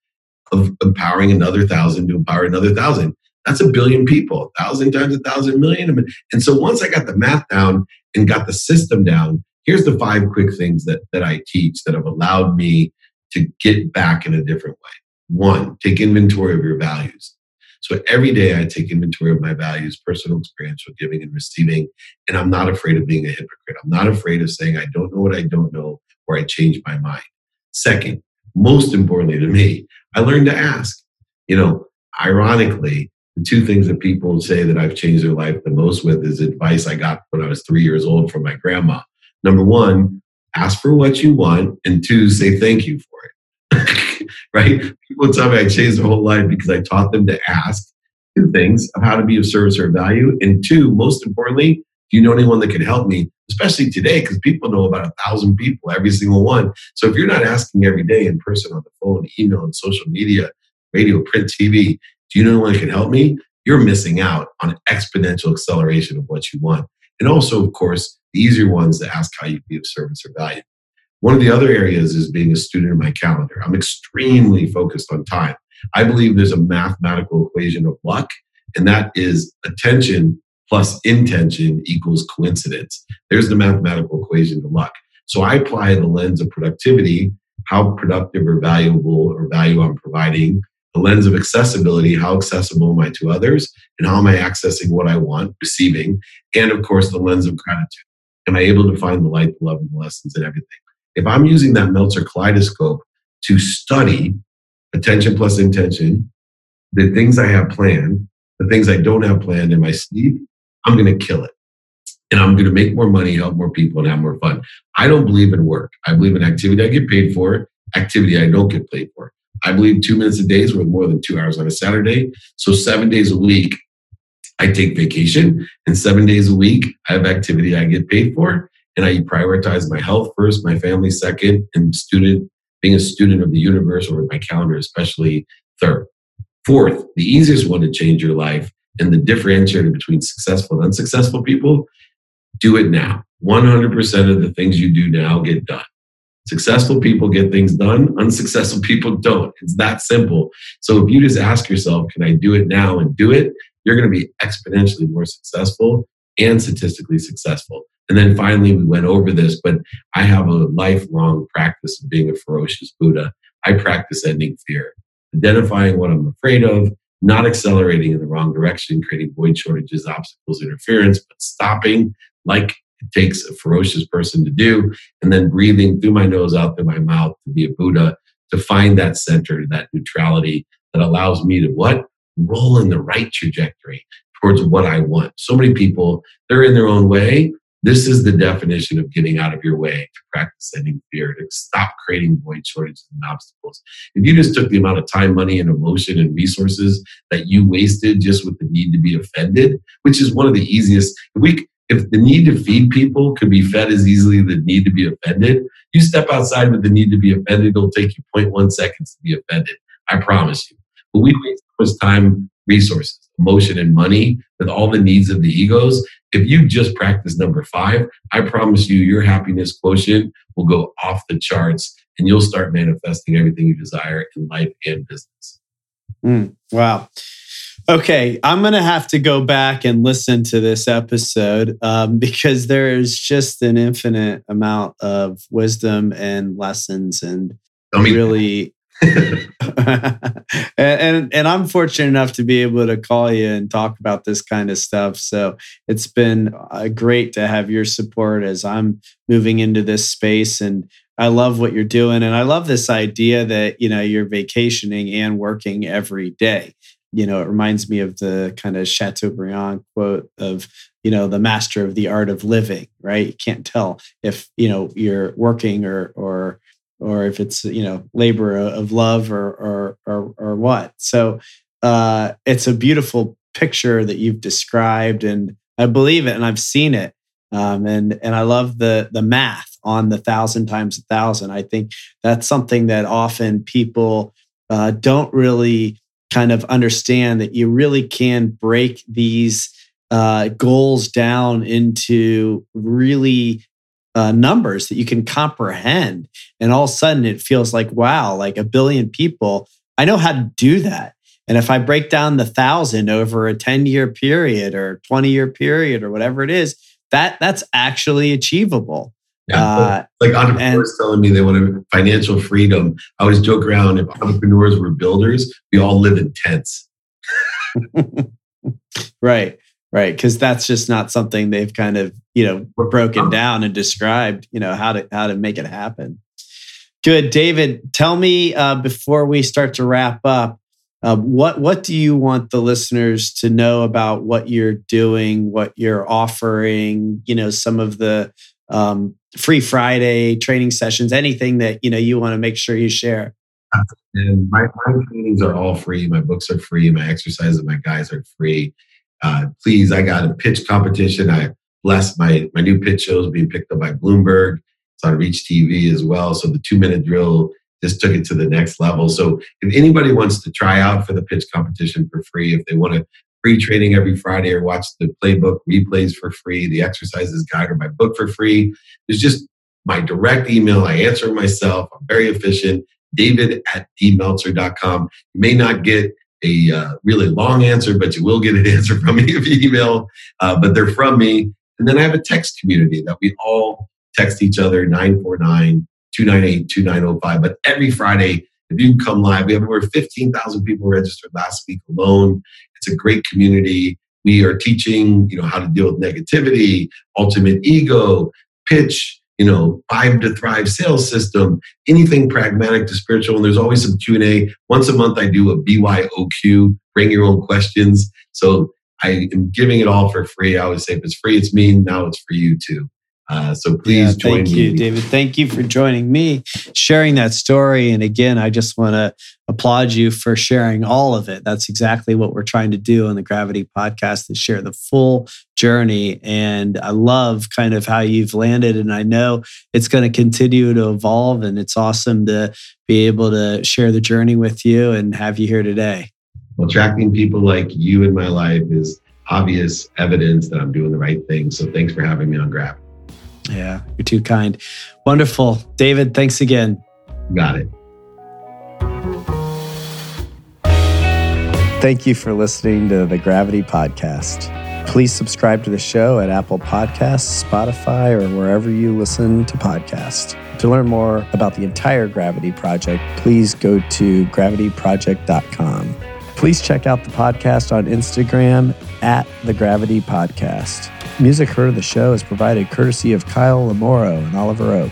of empowering another thousand to empower another thousand. That's a billion people, a thousand times a thousand million. And so once I got the math down and got the system down, here's the five quick things that, that I teach that have allowed me to get back in a different way. One, take inventory of your values. So every day I take inventory of my values, personal experience with giving and receiving, and I'm not afraid of being a hypocrite. I'm not afraid of saying I don't know what I don't know or I change my mind. Second, most importantly to me, I learned to ask. You know, ironically, the two things that people say that I've changed their life the most with is advice I got when I was three years old from my grandma. Number one, ask for what you want, and two, say thank you for it. right? People tell me I changed their whole life because I taught them to ask two things of how to be of service or value. And two, most importantly, do you know anyone that can help me? Especially today, because people know about a thousand people, every single one. So if you're not asking every day in person, on the phone, email, and social media, radio, print, TV, do you know anyone that can help me? You're missing out on an exponential acceleration of what you want. And also, of course, the easier ones to ask how you can be of service or value. One of the other areas is being a student of my calendar. I'm extremely focused on time. I believe there's a mathematical equation of luck, and that is attention plus intention equals coincidence. There's the mathematical equation to luck. So I apply the lens of productivity, how productive or valuable or value I'm providing, the lens of accessibility, how accessible am I to others, and how am I accessing what I want, receiving, and of course, the lens of gratitude. Am I able to find the light, the love, and the lessons and everything? If I'm using that Meltzer kaleidoscope to study attention plus intention, the things I have planned, the things I don't have planned in my sleep, I'm going to kill it. And I'm going to make more money, help more people, and have more fun. I don't believe in work. I believe in activity I get paid for, activity I don't get paid for. I believe two minutes a day is worth more than two hours on a Saturday. So seven days a week, I take vacation, and seven days a week, I have activity I get paid for. And I prioritize my health first, my family second, and student being a student of the universe or my calendar, especially third. Fourth, the easiest one to change your life and the differentiator between successful and unsuccessful people, do it now. 100% of the things you do now get done. Successful people get things done, unsuccessful people don't. It's that simple. So if you just ask yourself, can I do it now and do it? You're going to be exponentially more successful and statistically successful. And then finally, we went over this, but I have a lifelong practice of being a ferocious Buddha. I practice ending fear, identifying what I'm afraid of, not accelerating in the wrong direction, creating void shortages, obstacles, interference, but stopping like it takes a ferocious person to do, and then breathing through my nose, out through my mouth to be a Buddha, to find that center, that neutrality that allows me to what? Roll in the right trajectory towards what I want. So many people, they're in their own way, this is the definition of getting out of your way to practice ending fear, to stop creating void shortages and obstacles. If you just took the amount of time, money, and emotion and resources that you wasted just with the need to be offended, which is one of the easiest, if we if the need to feed people could be fed as easily as the need to be offended, you step outside with the need to be offended, it'll take you 0.1 seconds to be offended. I promise you. But we waste so much time, resources, emotion, and money with all the needs of the egos if you just practice number five, I promise you, your happiness quotient will go off the charts and you'll start manifesting everything you desire in life and business. Mm, wow. Okay, I'm going to have to go back and listen to this episode um, because there is just an infinite amount of wisdom and lessons and really and, and, and I'm fortunate enough to be able to call you and talk about this kind of stuff. So it's been uh, great to have your support as I'm moving into this space and I love what you're doing and I love this idea that you know you're vacationing and working every day. You know, it reminds me of the kind of Chateaubriand quote of you know the master of the art of living right you can't tell if you know you're working or or or if it's you know labor of love or or or, or what. So uh, it's a beautiful picture that you've described, and I believe it, and I've seen it, um, and and I love the the math on the thousand times a thousand. I think that's something that often people uh, don't really kind of understand that you really can break these uh, goals down into really uh, numbers that you can comprehend. And all of a sudden it feels like, wow, like a billion people, I know how to do that. And if I break down the thousand over a 10 year period or 20 year period or whatever it is, that that's actually achievable. Yeah, uh, like entrepreneurs and, telling me they want financial freedom. I always joke around if entrepreneurs were builders, we all live in tents. right. Right. Cause that's just not something they've kind of, you know, broken down and described, you know, how to how to make it happen. Good. David, tell me uh, before we start to wrap up, uh, what what do you want the listeners to know about what you're doing, what you're offering, you know, some of the um, free Friday training sessions, anything that you know you want to make sure you share? And my, my trainings are all free. My books are free. My exercises, my guys are free uh, please, I got a pitch competition. I blessed my my new pitch shows being picked up by Bloomberg. It's on Reach TV as well. So the two minute drill just took it to the next level. So if anybody wants to try out for the pitch competition for free, if they want to free training every Friday or watch the playbook replays for free, the exercises guide or my book for free, there's just my direct email. I answer myself. I'm very efficient. David at dmeltzer.com. You may not get a uh, really long answer, but you will get an answer from me if you email. Uh, but they're from me. And then I have a text community that we all text each other 949 298 2905. But every Friday, if you come live, we have over 15,000 people registered last week alone. It's a great community. We are teaching, you know, how to deal with negativity, ultimate ego, pitch, you know, five to thrive sales system, anything pragmatic to spiritual. And there's always some Q&A. Once a month, I do a BYOQ, bring your own questions. So I am giving it all for free. I always say if it's free, it's me. Now it's for you too. Uh, so please yeah, join thank me. you, David. Thank you for joining me, sharing that story. And again, I just want to applaud you for sharing all of it. That's exactly what we're trying to do on the Gravity podcast is share the full journey. And I love kind of how you've landed. And I know it's going to continue to evolve. And it's awesome to be able to share the journey with you and have you here today. Well, attracting people like you in my life is obvious evidence that I'm doing the right thing. So thanks for having me on Gravity. Yeah, you're too kind. Wonderful. David, thanks again. Got it. Thank you for listening to the Gravity Podcast. Please subscribe to the show at Apple Podcasts, Spotify, or wherever you listen to podcasts. To learn more about the entire Gravity Project, please go to gravityproject.com. Please check out the podcast on Instagram at the Gravity Podcast. Music heard of the show is provided courtesy of Kyle Lamoro and Oliver Oak.